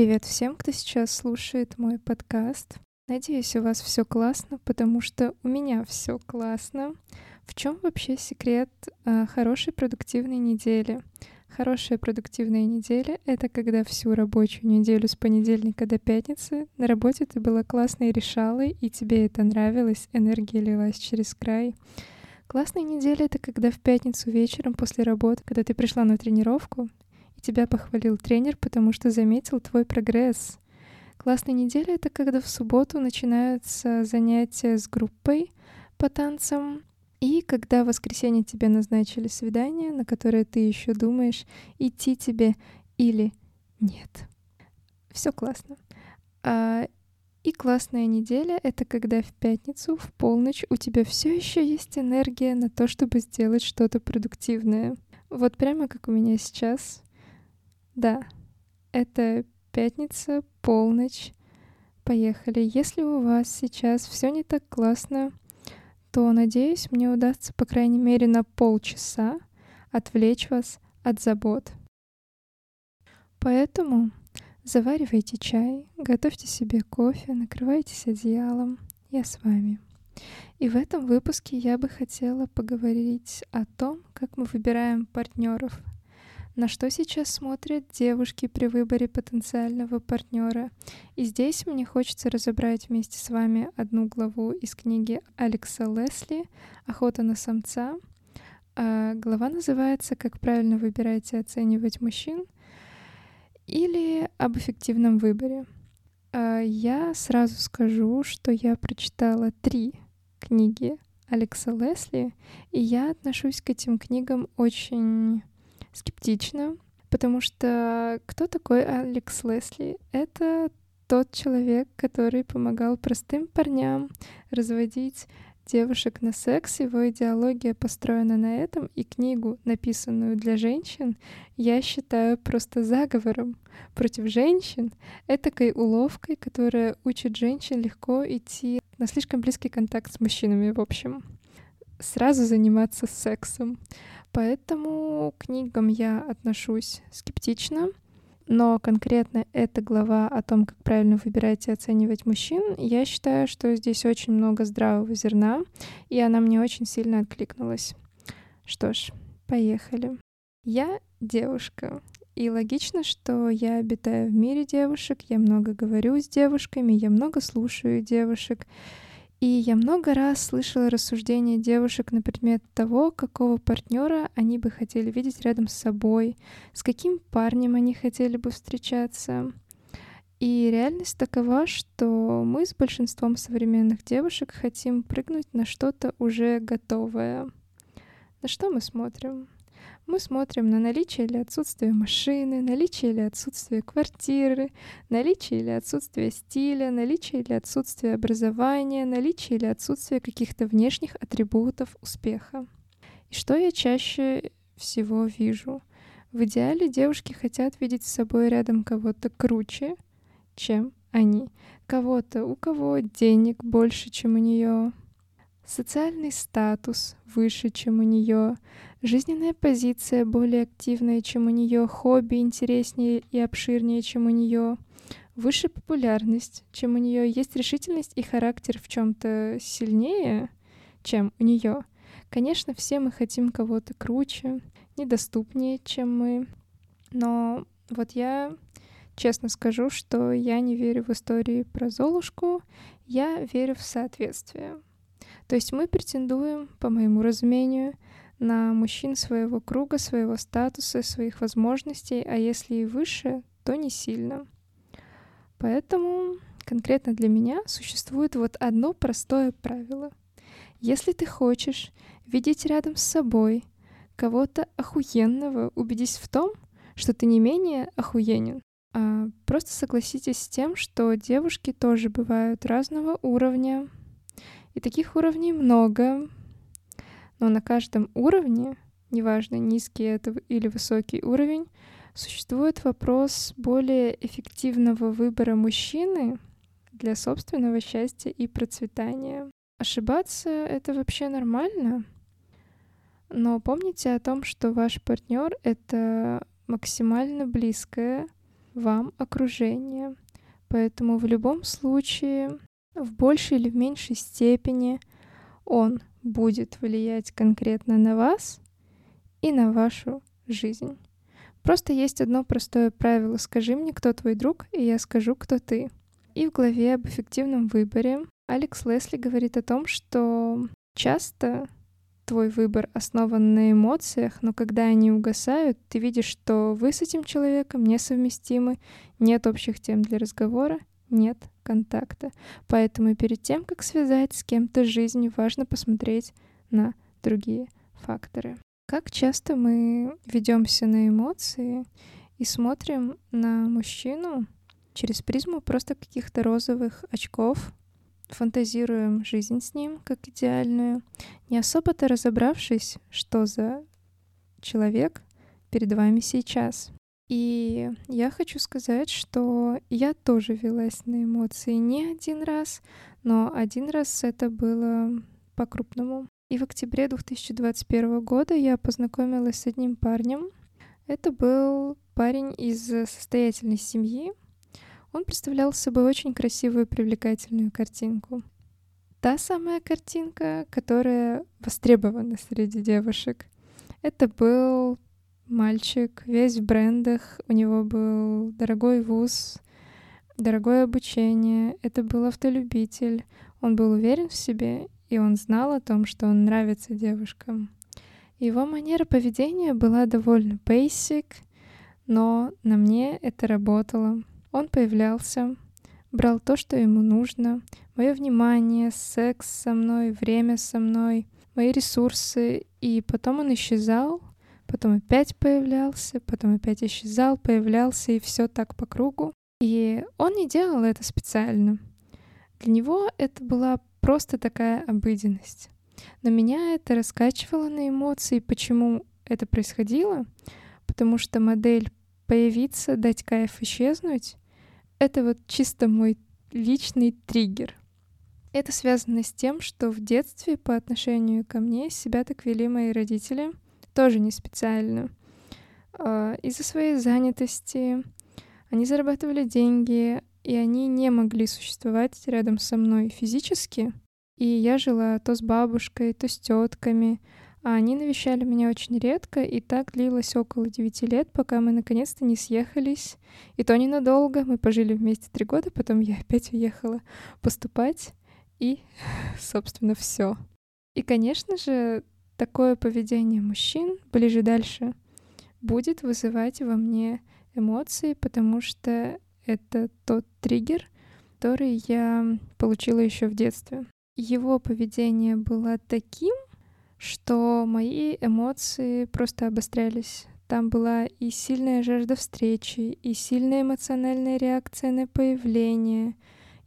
Привет всем, кто сейчас слушает мой подкаст. Надеюсь, у вас все классно, потому что у меня все классно. В чем вообще секрет а, хорошей продуктивной недели? Хорошая продуктивная неделя — это когда всю рабочую неделю с понедельника до пятницы на работе ты была классной решалой, и тебе это нравилось, энергия лилась через край. Классная неделя — это когда в пятницу вечером после работы, когда ты пришла на тренировку, тебя похвалил тренер, потому что заметил твой прогресс. Классная неделя — это когда в субботу начинаются занятия с группой по танцам, и когда в воскресенье тебе назначили свидание, на которое ты еще думаешь, идти тебе или нет. Все классно. А, и классная неделя — это когда в пятницу, в полночь у тебя все еще есть энергия на то, чтобы сделать что-то продуктивное. Вот прямо как у меня сейчас. Да, это пятница, полночь. Поехали. Если у вас сейчас все не так классно, то, надеюсь, мне удастся, по крайней мере, на полчаса отвлечь вас от забот. Поэтому заваривайте чай, готовьте себе кофе, накрывайтесь одеялом. Я с вами. И в этом выпуске я бы хотела поговорить о том, как мы выбираем партнеров на что сейчас смотрят девушки при выборе потенциального партнера. И здесь мне хочется разобрать вместе с вами одну главу из книги Алекса Лесли «Охота на самца». А глава называется «Как правильно выбирать и оценивать мужчин» или об эффективном выборе. А я сразу скажу, что я прочитала три книги Алекса Лесли, и я отношусь к этим книгам очень скептично, потому что кто такой Алекс Лесли? Это тот человек, который помогал простым парням разводить девушек на секс. Его идеология построена на этом, и книгу, написанную для женщин, я считаю просто заговором против женщин, этакой уловкой, которая учит женщин легко идти на слишком близкий контакт с мужчинами, в общем. Сразу заниматься сексом. Поэтому к книгам я отношусь скептично. Но конкретно эта глава о том, как правильно выбирать и оценивать мужчин, я считаю, что здесь очень много здравого зерна, и она мне очень сильно откликнулась. Что ж, поехали. Я девушка, и логично, что я обитаю в мире девушек, я много говорю с девушками, я много слушаю девушек, и я много раз слышала рассуждения девушек на предмет того, какого партнера они бы хотели видеть рядом с собой, с каким парнем они хотели бы встречаться. И реальность такова, что мы с большинством современных девушек хотим прыгнуть на что-то уже готовое. На что мы смотрим? Мы смотрим на наличие или отсутствие машины, наличие или отсутствие квартиры, наличие или отсутствие стиля, наличие или отсутствие образования, наличие или отсутствие каких-то внешних атрибутов успеха. И что я чаще всего вижу? В идеале девушки хотят видеть с собой рядом кого-то круче, чем они. Кого-то, у кого денег больше, чем у нее, социальный статус выше, чем у нее, жизненная позиция более активная, чем у нее, хобби интереснее и обширнее, чем у нее, высшая популярность, чем у нее, есть решительность и характер в чем-то сильнее, чем у нее. Конечно, все мы хотим кого-то круче, недоступнее, чем мы, но вот я честно скажу, что я не верю в истории про Золушку, я верю в соответствие. То есть мы претендуем, по моему разумению, на мужчин своего круга, своего статуса, своих возможностей, а если и выше, то не сильно. Поэтому конкретно для меня существует вот одно простое правило. Если ты хочешь видеть рядом с собой кого-то охуенного, убедись в том, что ты не менее охуенен. А просто согласитесь с тем, что девушки тоже бывают разного уровня, и таких уровней много. Но на каждом уровне, неважно, низкий это или высокий уровень, существует вопрос более эффективного выбора мужчины для собственного счастья и процветания. Ошибаться — это вообще нормально, но помните о том, что ваш партнер — это максимально близкое, вам окружение. Поэтому в любом случае, в большей или в меньшей степени, он будет влиять конкретно на вас и на вашу жизнь. Просто есть одно простое правило. Скажи мне, кто твой друг, и я скажу, кто ты. И в главе об эффективном выборе Алекс Лесли говорит о том, что часто твой выбор основан на эмоциях, но когда они угасают, ты видишь, что вы с этим человеком несовместимы, нет общих тем для разговора, нет контакта. Поэтому перед тем, как связать с кем-то жизнь, важно посмотреть на другие факторы. Как часто мы ведемся на эмоции и смотрим на мужчину через призму просто каких-то розовых очков, фантазируем жизнь с ним как идеальную, не особо-то разобравшись, что за человек перед вами сейчас. И я хочу сказать, что я тоже велась на эмоции не один раз, но один раз это было по-крупному. И в октябре 2021 года я познакомилась с одним парнем. Это был парень из состоятельной семьи, он представлял собой очень красивую привлекательную картинку. Та самая картинка, которая востребована среди девушек. Это был мальчик, весь в брендах, у него был дорогой вуз, дорогое обучение, это был автолюбитель, он был уверен в себе, и он знал о том, что он нравится девушкам. Его манера поведения была довольно basic, но на мне это работало. Он появлялся, брал то, что ему нужно, мое внимание, секс со мной, время со мной, мои ресурсы, и потом он исчезал, потом опять появлялся, потом опять исчезал, появлялся, и все так по кругу. И он не делал это специально. Для него это была просто такая обыденность. Но меня это раскачивало на эмоции. Почему это происходило? Потому что модель появиться, дать кайф исчезнуть, это вот чисто мой личный триггер. Это связано с тем, что в детстве по отношению ко мне себя так вели мои родители, тоже не специально. А, из-за своей занятости они зарабатывали деньги, и они не могли существовать рядом со мной физически. И я жила то с бабушкой, то с тетками, а они навещали меня очень редко, и так длилось около девяти лет, пока мы наконец-то не съехались. И то ненадолго, мы пожили вместе три года, потом я опять уехала поступать, и, собственно, все. И, конечно же, такое поведение мужчин ближе дальше будет вызывать во мне эмоции, потому что это тот триггер, который я получила еще в детстве. Его поведение было таким, что мои эмоции просто обострялись. Там была и сильная жажда встречи, и сильная эмоциональная реакция на появление,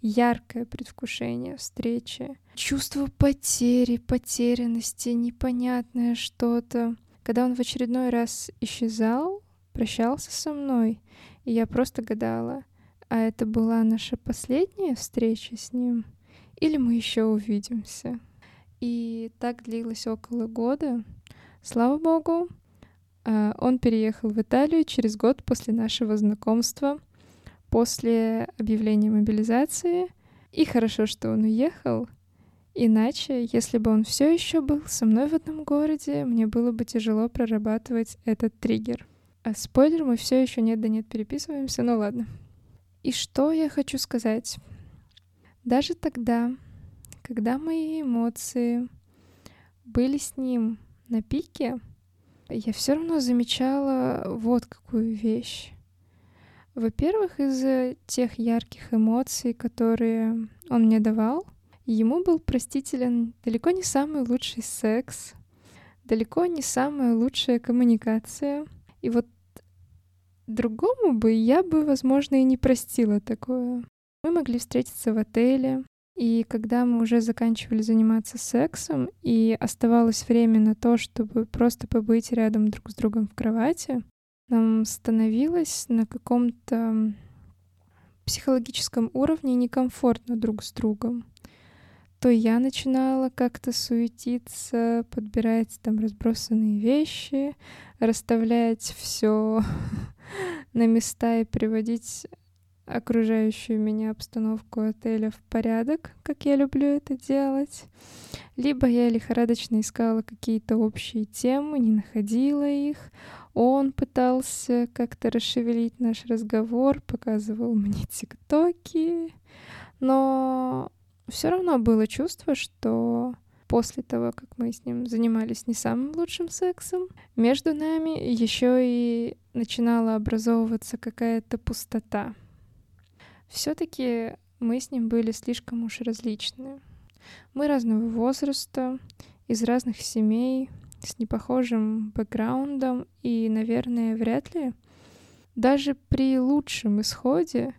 яркое предвкушение встречи, чувство потери, потерянности, непонятное что-то. Когда он в очередной раз исчезал, прощался со мной, и я просто гадала, а это была наша последняя встреча с ним, или мы еще увидимся. И так длилось около года. Слава богу, а, он переехал в Италию через год после нашего знакомства, после объявления мобилизации. И хорошо, что он уехал. Иначе, если бы он все еще был со мной в одном городе, мне было бы тяжело прорабатывать этот триггер. А спойлер, мы все еще нет да нет переписываемся, ну ладно. И что я хочу сказать? Даже тогда, когда мои эмоции были с ним на пике, я все равно замечала вот какую вещь. Во-первых, из-за тех ярких эмоций, которые он мне давал, ему был простителен далеко не самый лучший секс, далеко не самая лучшая коммуникация. И вот другому бы я бы, возможно, и не простила такое. Мы могли встретиться в отеле, и когда мы уже заканчивали заниматься сексом, и оставалось время на то, чтобы просто побыть рядом друг с другом в кровати, нам становилось на каком-то психологическом уровне некомфортно друг с другом. То я начинала как-то суетиться, подбирать там разбросанные вещи, расставлять все на места и приводить окружающую меня обстановку отеля в порядок, как я люблю это делать. Либо я лихорадочно искала какие-то общие темы, не находила их. Он пытался как-то расшевелить наш разговор, показывал мне тиктоки. Но все равно было чувство, что после того, как мы с ним занимались не самым лучшим сексом, между нами еще и начинала образовываться какая-то пустота. Все-таки мы с ним были слишком уж различны. Мы разного возраста, из разных семей, с непохожим бэкграундом, и, наверное, вряд ли, даже при лучшем исходе,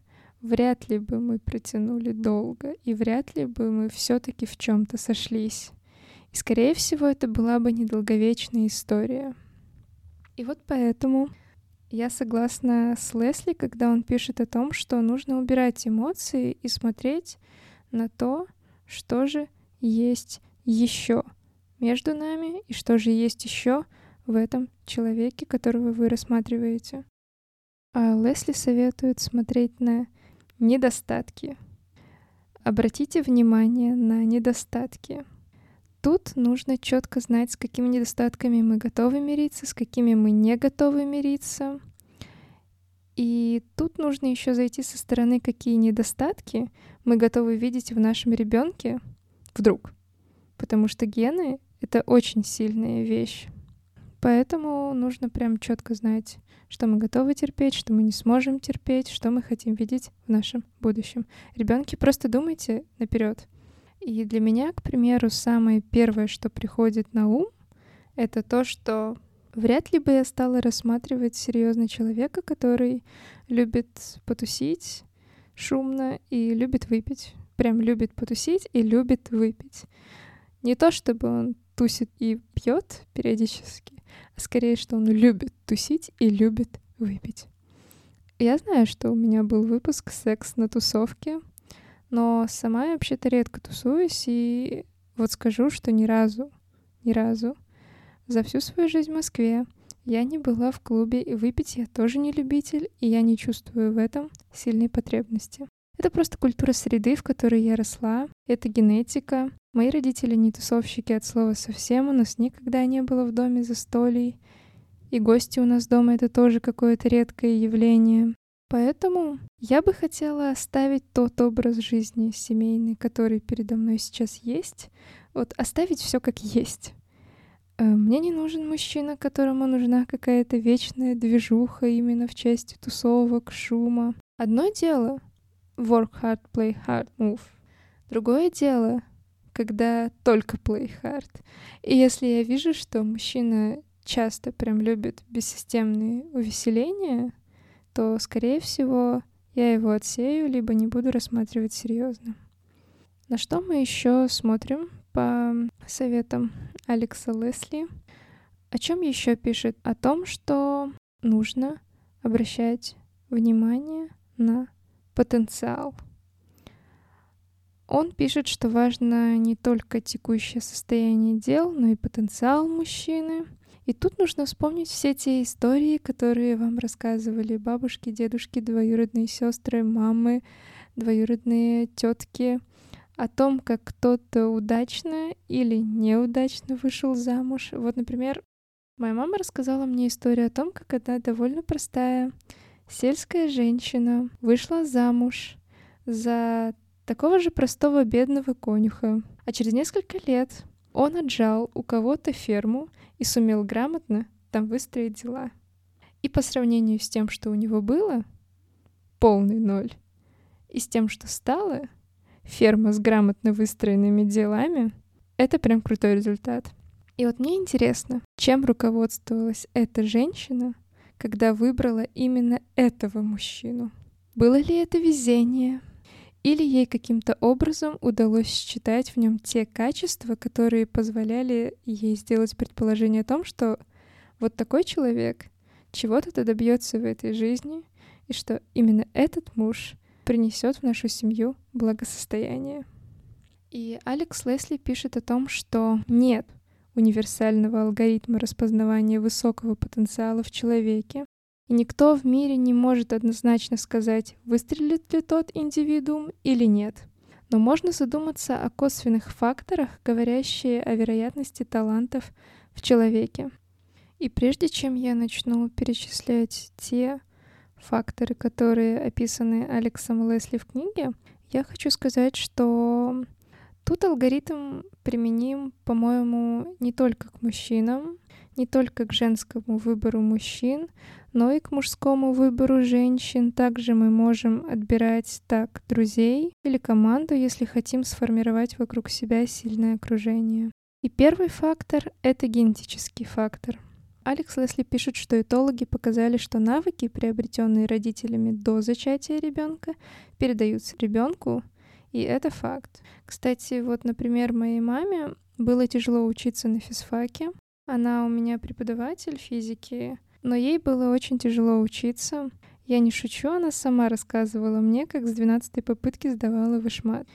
вряд ли бы мы протянули долго, и вряд ли бы мы все-таки в чем-то сошлись. И, скорее всего, это была бы недолговечная история. И вот поэтому я согласна с Лесли, когда он пишет о том, что нужно убирать эмоции и смотреть на то, что же есть еще между нами и что же есть еще в этом человеке, которого вы рассматриваете. А Лесли советует смотреть на недостатки. Обратите внимание на недостатки. Тут нужно четко знать, с какими недостатками мы готовы мириться, с какими мы не готовы мириться. И тут нужно еще зайти со стороны, какие недостатки мы готовы видеть в нашем ребенке вдруг. Потому что гены — это очень сильная вещь. Поэтому нужно прям четко знать, что мы готовы терпеть, что мы не сможем терпеть, что мы хотим видеть в нашем будущем. Ребенки, просто думайте наперед. И для меня, к примеру, самое первое, что приходит на ум, это то, что вряд ли бы я стала рассматривать серьезно человека, который любит потусить шумно и любит выпить. Прям любит потусить и любит выпить. Не то, чтобы он тусит и пьет периодически, а скорее, что он любит тусить и любит выпить. Я знаю, что у меня был выпуск «Секс на тусовке», но сама я вообще-то редко тусуюсь, и вот скажу, что ни разу, ни разу за всю свою жизнь в Москве я не была в клубе, и выпить я тоже не любитель, и я не чувствую в этом сильной потребности. Это просто культура среды, в которой я росла. Это генетика. Мои родители не тусовщики от слова совсем. У нас никогда не было в доме застолий. И гости у нас дома — это тоже какое-то редкое явление. Поэтому я бы хотела оставить тот образ жизни семейный, который передо мной сейчас есть. Вот оставить все как есть. Э, мне не нужен мужчина, которому нужна какая-то вечная движуха именно в части тусовок, шума. Одно дело work hard, play hard, move. Другое дело, когда только play hard. И если я вижу, что мужчина часто прям любит бессистемные увеселения, то, скорее всего, я его отсею, либо не буду рассматривать серьезно. На что мы еще смотрим по советам Алекса Лесли? О чем еще пишет? О том, что нужно обращать внимание на потенциал. Он пишет, что важно не только текущее состояние дел, но и потенциал мужчины. И тут нужно вспомнить все те истории, которые вам рассказывали бабушки, дедушки, двоюродные сестры, мамы, двоюродные тетки о том, как кто-то удачно или неудачно вышел замуж. Вот, например, моя мама рассказала мне историю о том, как одна довольно простая сельская женщина вышла замуж за такого же простого бедного конюха, а через несколько лет он отжал у кого-то ферму и сумел грамотно там выстроить дела. И по сравнению с тем, что у него было, полный ноль, и с тем, что стало, ферма с грамотно выстроенными делами, это прям крутой результат. И вот мне интересно, чем руководствовалась эта женщина, когда выбрала именно этого мужчину. Было ли это везение? Или ей каким-то образом удалось считать в нем те качества, которые позволяли ей сделать предположение о том, что вот такой человек чего-то добьется в этой жизни, и что именно этот муж принесет в нашу семью благосостояние. И Алекс Лесли пишет о том, что нет универсального алгоритма распознавания высокого потенциала в человеке. И никто в мире не может однозначно сказать, выстрелит ли тот индивидуум или нет. Но можно задуматься о косвенных факторах, говорящие о вероятности талантов в человеке. И прежде чем я начну перечислять те факторы, которые описаны Алексом Лесли в книге, я хочу сказать, что тут алгоритм применим, по-моему, не только к мужчинам, не только к женскому выбору мужчин, но и к мужскому выбору женщин. Также мы можем отбирать так друзей или команду, если хотим сформировать вокруг себя сильное окружение. И первый фактор — это генетический фактор. Алекс Лесли пишет, что этологи показали, что навыки, приобретенные родителями до зачатия ребенка, передаются ребенку, и это факт. Кстати, вот, например, моей маме было тяжело учиться на физфаке. Она у меня преподаватель физики, но ей было очень тяжело учиться. Я не шучу, она сама рассказывала мне, как с 12 попытки сдавала вышмат.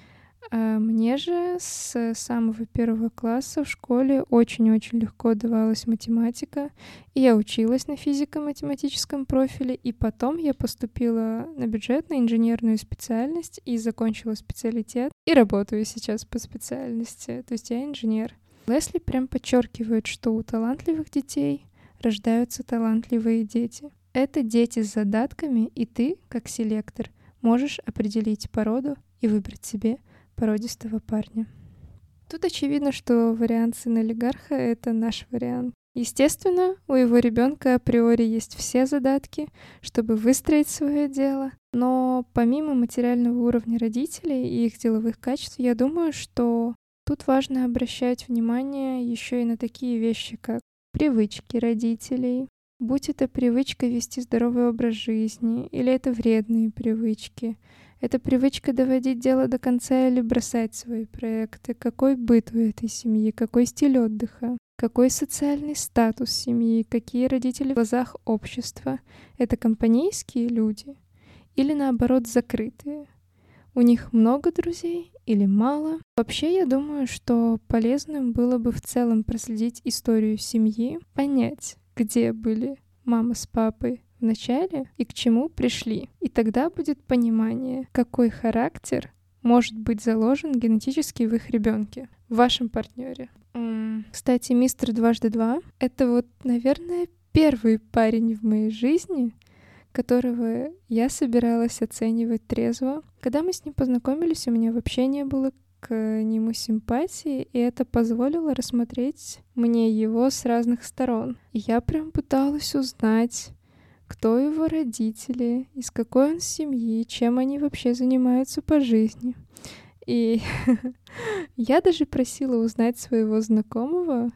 А мне же с самого первого класса в школе очень-очень легко давалась математика. И я училась на физико-математическом профиле, и потом я поступила на бюджетную инженерную специальность и закончила специалитет. И работаю сейчас по специальности, то есть я инженер. Лесли прям подчеркивает, что у талантливых детей рождаются талантливые дети. Это дети с задатками, и ты, как селектор, можешь определить породу и выбрать себе породистого парня. Тут очевидно, что вариант сына олигарха — это наш вариант. Естественно, у его ребенка априори есть все задатки, чтобы выстроить свое дело, но помимо материального уровня родителей и их деловых качеств, я думаю, что тут важно обращать внимание еще и на такие вещи, как привычки родителей, будь это привычка вести здоровый образ жизни, или это вредные привычки, это привычка доводить дело до конца или бросать свои проекты. Какой быт у этой семьи, какой стиль отдыха, какой социальный статус семьи, какие родители в глазах общества. Это компанейские люди или наоборот закрытые. У них много друзей или мало. Вообще, я думаю, что полезным было бы в целом проследить историю семьи, понять, где были мама с папой в начале и к чему пришли. И тогда будет понимание, какой характер может быть заложен генетически в их ребенке, в вашем партнере. Кстати, мистер дважды два — это вот, наверное, первый парень в моей жизни, которого я собиралась оценивать трезво. Когда мы с ним познакомились, у меня вообще не было к нему симпатии, и это позволило рассмотреть мне его с разных сторон. И я прям пыталась узнать, кто его родители, из какой он семьи, чем они вообще занимаются по жизни. И я даже просила узнать своего знакомого,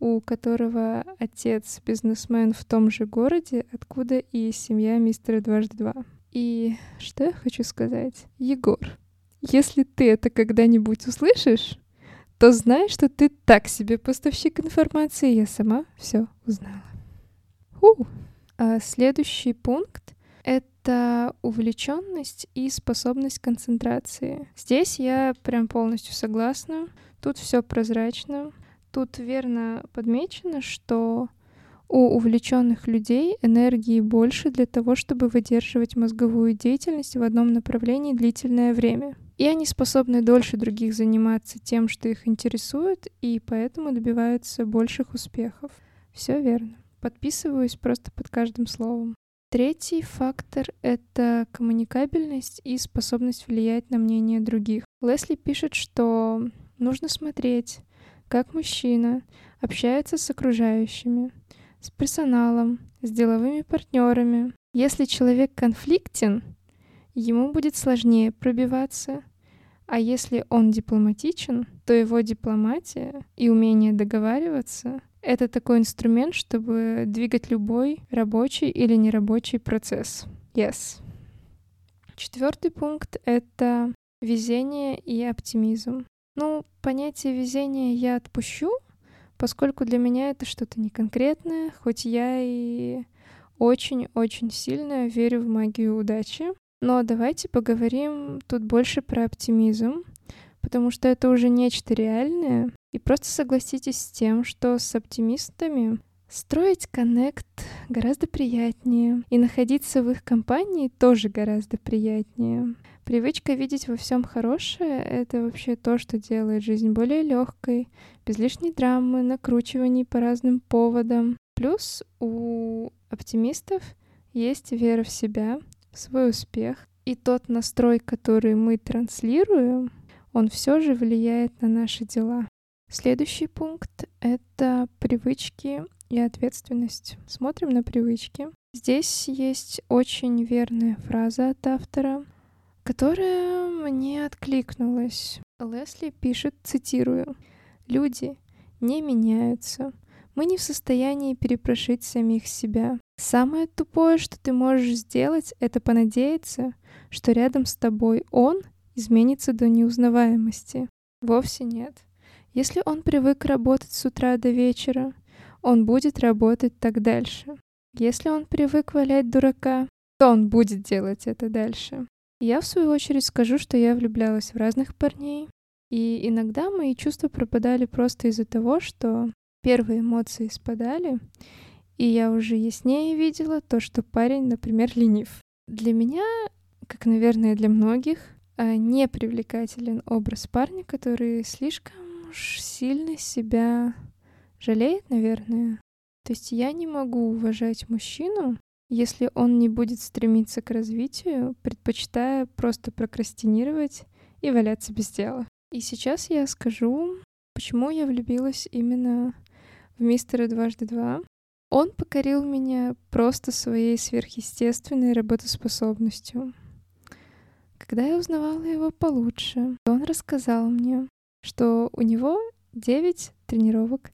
у которого отец бизнесмен в том же городе, откуда и семья мистера дважды два. И что я хочу сказать? Егор, если ты это когда-нибудь услышишь, то знай, что ты так себе поставщик информации, я сама все узнала. Фу. А следующий пункт — это увлеченность и способность концентрации. Здесь я прям полностью согласна. Тут все прозрачно. Тут верно подмечено, что у увлеченных людей энергии больше для того, чтобы выдерживать мозговую деятельность в одном направлении длительное время. И они способны дольше других заниматься тем, что их интересует, и поэтому добиваются больших успехов. Все верно. Подписываюсь просто под каждым словом. Третий фактор — это коммуникабельность и способность влиять на мнение других. Лесли пишет, что нужно смотреть, как мужчина общается с окружающими, с персоналом, с деловыми партнерами. Если человек конфликтен, ему будет сложнее пробиваться, а если он дипломатичен, то его дипломатия и умение договариваться это такой инструмент, чтобы двигать любой рабочий или нерабочий процесс. Yes. Четвертый пункт — это везение и оптимизм. Ну, понятие везения я отпущу, поскольку для меня это что-то неконкретное, хоть я и очень-очень сильно верю в магию удачи. Но давайте поговорим тут больше про оптимизм, потому что это уже нечто реальное. И просто согласитесь с тем, что с оптимистами строить коннект гораздо приятнее. И находиться в их компании тоже гораздо приятнее. Привычка видеть во всем хорошее — это вообще то, что делает жизнь более легкой, без лишней драмы, накручиваний по разным поводам. Плюс у оптимистов есть вера в себя, в свой успех. И тот настрой, который мы транслируем, он все же влияет на наши дела. Следующий пункт — это привычки и ответственность. Смотрим на привычки. Здесь есть очень верная фраза от автора, которая мне откликнулась. Лесли пишет, цитирую, «Люди не меняются. Мы не в состоянии перепрошить самих себя. Самое тупое, что ты можешь сделать, это понадеяться, что рядом с тобой он изменится до неузнаваемости. Вовсе нет. Если он привык работать с утра до вечера, он будет работать так дальше. Если он привык валять дурака, то он будет делать это дальше. Я, в свою очередь, скажу, что я влюблялась в разных парней, и иногда мои чувства пропадали просто из-за того, что первые эмоции спадали, и я уже яснее видела то, что парень, например, ленив. Для меня, как, наверное, для многих, а, непривлекателен образ парня, который слишком уж сильно себя жалеет, наверное. То есть я не могу уважать мужчину, если он не будет стремиться к развитию, предпочитая просто прокрастинировать и валяться без дела. И сейчас я скажу, почему я влюбилась именно в мистера дважды два. Он покорил меня просто своей сверхъестественной работоспособностью. Когда я узнавала его получше, он рассказал мне, что у него 9 тренировок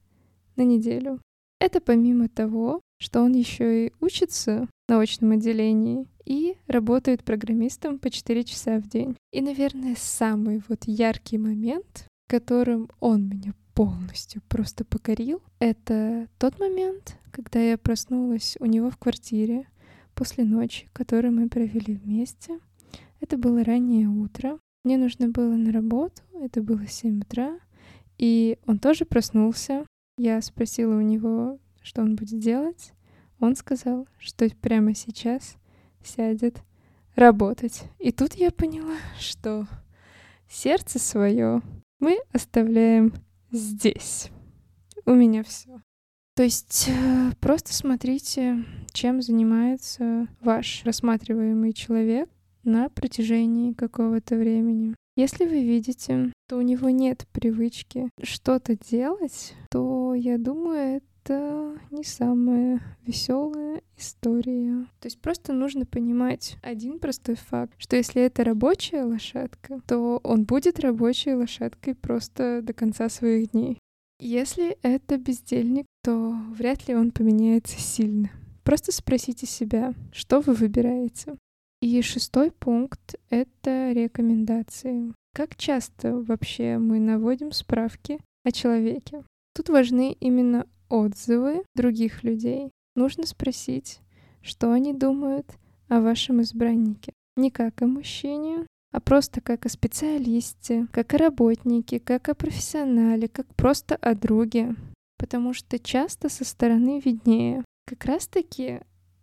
на неделю. Это помимо того, что он еще и учится на очном отделении и работает программистом по 4 часа в день. И, наверное, самый вот яркий момент, которым он меня полностью просто покорил, это тот момент, когда я проснулась у него в квартире после ночи, которую мы провели вместе. Это было раннее утро. Мне нужно было на работу, это было 7 утра, и он тоже проснулся. Я спросила у него, что он будет делать. Он сказал, что прямо сейчас сядет работать. И тут я поняла, что сердце свое мы оставляем здесь. У меня все. То есть э, просто смотрите, чем занимается ваш рассматриваемый человек на протяжении какого-то времени. Если вы видите, что у него нет привычки что-то делать, то я думаю, это не самая веселая история. То есть просто нужно понимать один простой факт, что если это рабочая лошадка, то он будет рабочей лошадкой просто до конца своих дней. Если это бездельник, то вряд ли он поменяется сильно. Просто спросите себя, что вы выбираете. И шестой пункт — это рекомендации. Как часто вообще мы наводим справки о человеке? Тут важны именно отзывы других людей. Нужно спросить, что они думают о вашем избраннике. Не как о мужчине, а просто как о специалисте, как о работнике, как о профессионале, как просто о друге. Потому что часто со стороны виднее. Как раз-таки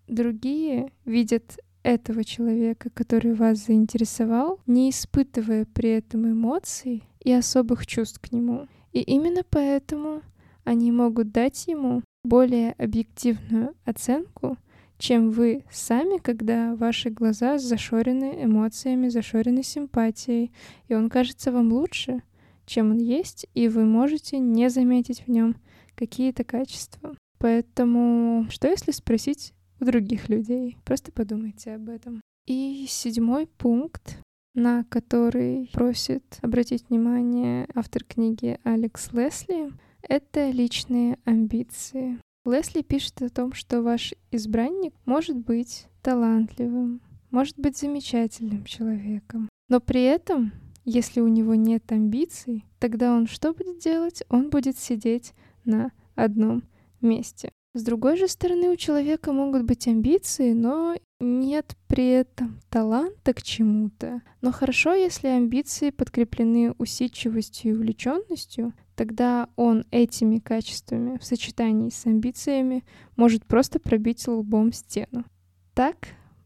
другие видят этого человека, который вас заинтересовал, не испытывая при этом эмоций и особых чувств к нему. И именно поэтому они могут дать ему более объективную оценку, чем вы сами, когда ваши глаза зашорены эмоциями, зашорены симпатией, и он кажется вам лучше, чем он есть, и вы можете не заметить в нем какие-то качества. Поэтому что если спросить у других людей. Просто подумайте об этом. И седьмой пункт, на который просит обратить внимание автор книги Алекс Лесли, это личные амбиции. Лесли пишет о том, что ваш избранник может быть талантливым, может быть замечательным человеком, но при этом, если у него нет амбиций, тогда он что будет делать? Он будет сидеть на одном месте. С другой же стороны, у человека могут быть амбиции, но нет при этом таланта к чему-то. Но хорошо, если амбиции подкреплены усидчивостью и увлеченностью, тогда он этими качествами в сочетании с амбициями может просто пробить лбом стену. Так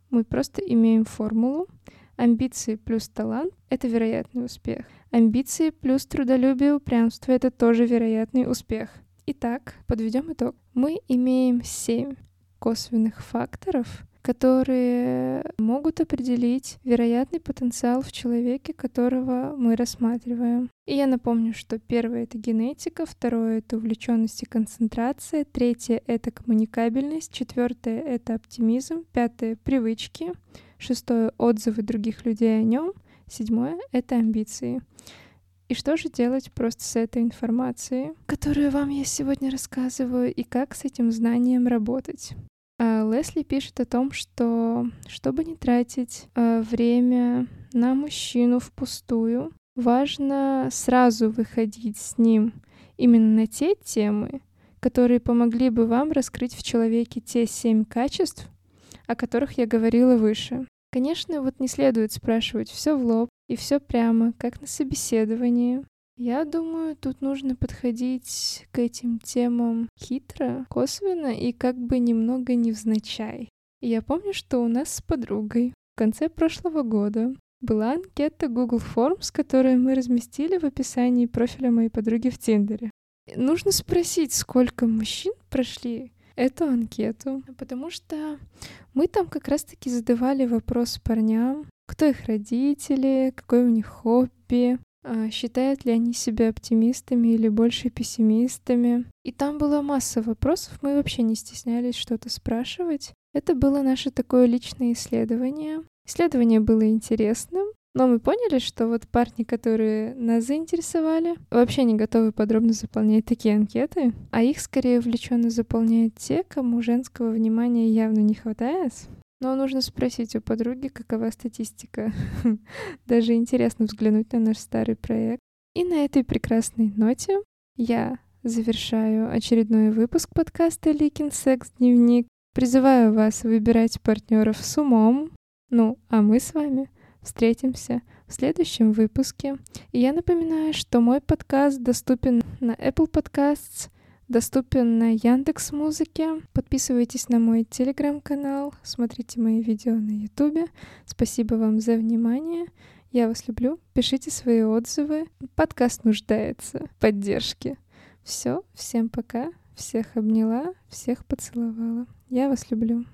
мы просто имеем формулу. Амбиции плюс талант — это вероятный успех. Амбиции плюс трудолюбие и упрямство — это тоже вероятный успех. Итак, подведем итог. Мы имеем семь косвенных факторов, которые могут определить вероятный потенциал в человеке, которого мы рассматриваем. И я напомню, что первое — это генетика, второе — это увлеченность и концентрация, третье — это коммуникабельность, четвертое — это оптимизм, пятое — привычки, шестое — отзывы других людей о нем, седьмое — это амбиции. И что же делать просто с этой информацией, которую вам я сегодня рассказываю, и как с этим знанием работать? А, Лесли пишет о том, что чтобы не тратить э, время на мужчину впустую, важно сразу выходить с ним именно на те темы, которые помогли бы вам раскрыть в человеке те семь качеств, о которых я говорила выше. Конечно, вот не следует спрашивать все в лоб и все прямо, как на собеседовании, я думаю, тут нужно подходить к этим темам хитро, косвенно и как бы немного невзначай. Я помню, что у нас с подругой в конце прошлого года была анкета Google Forms, которую мы разместили в описании профиля моей подруги в Тиндере. Нужно спросить, сколько мужчин прошли эту анкету, потому что мы там как раз-таки задавали вопрос парням, кто их родители, какое у них хобби, а, считают ли они себя оптимистами или больше пессимистами. И там была масса вопросов, мы вообще не стеснялись что-то спрашивать. Это было наше такое личное исследование. Исследование было интересным, но мы поняли, что вот парни, которые нас заинтересовали, вообще не готовы подробно заполнять такие анкеты, а их скорее увлеченно заполняют те, кому женского внимания явно не хватает. Но нужно спросить у подруги, какова статистика. Даже интересно взглянуть на наш старый проект. И на этой прекрасной ноте я завершаю очередной выпуск подкаста «Ликин Секс-дневник». Призываю вас выбирать партнеров с умом. Ну, а мы с вами встретимся в следующем выпуске. И я напоминаю, что мой подкаст доступен на Apple Podcasts, доступен на Яндекс Музыке. Подписывайтесь на мой телеграм-канал, смотрите мои видео на ютубе. Спасибо вам за внимание. Я вас люблю. Пишите свои отзывы. Подкаст нуждается в поддержке. Все, всем пока. Всех обняла, всех поцеловала. Я вас люблю.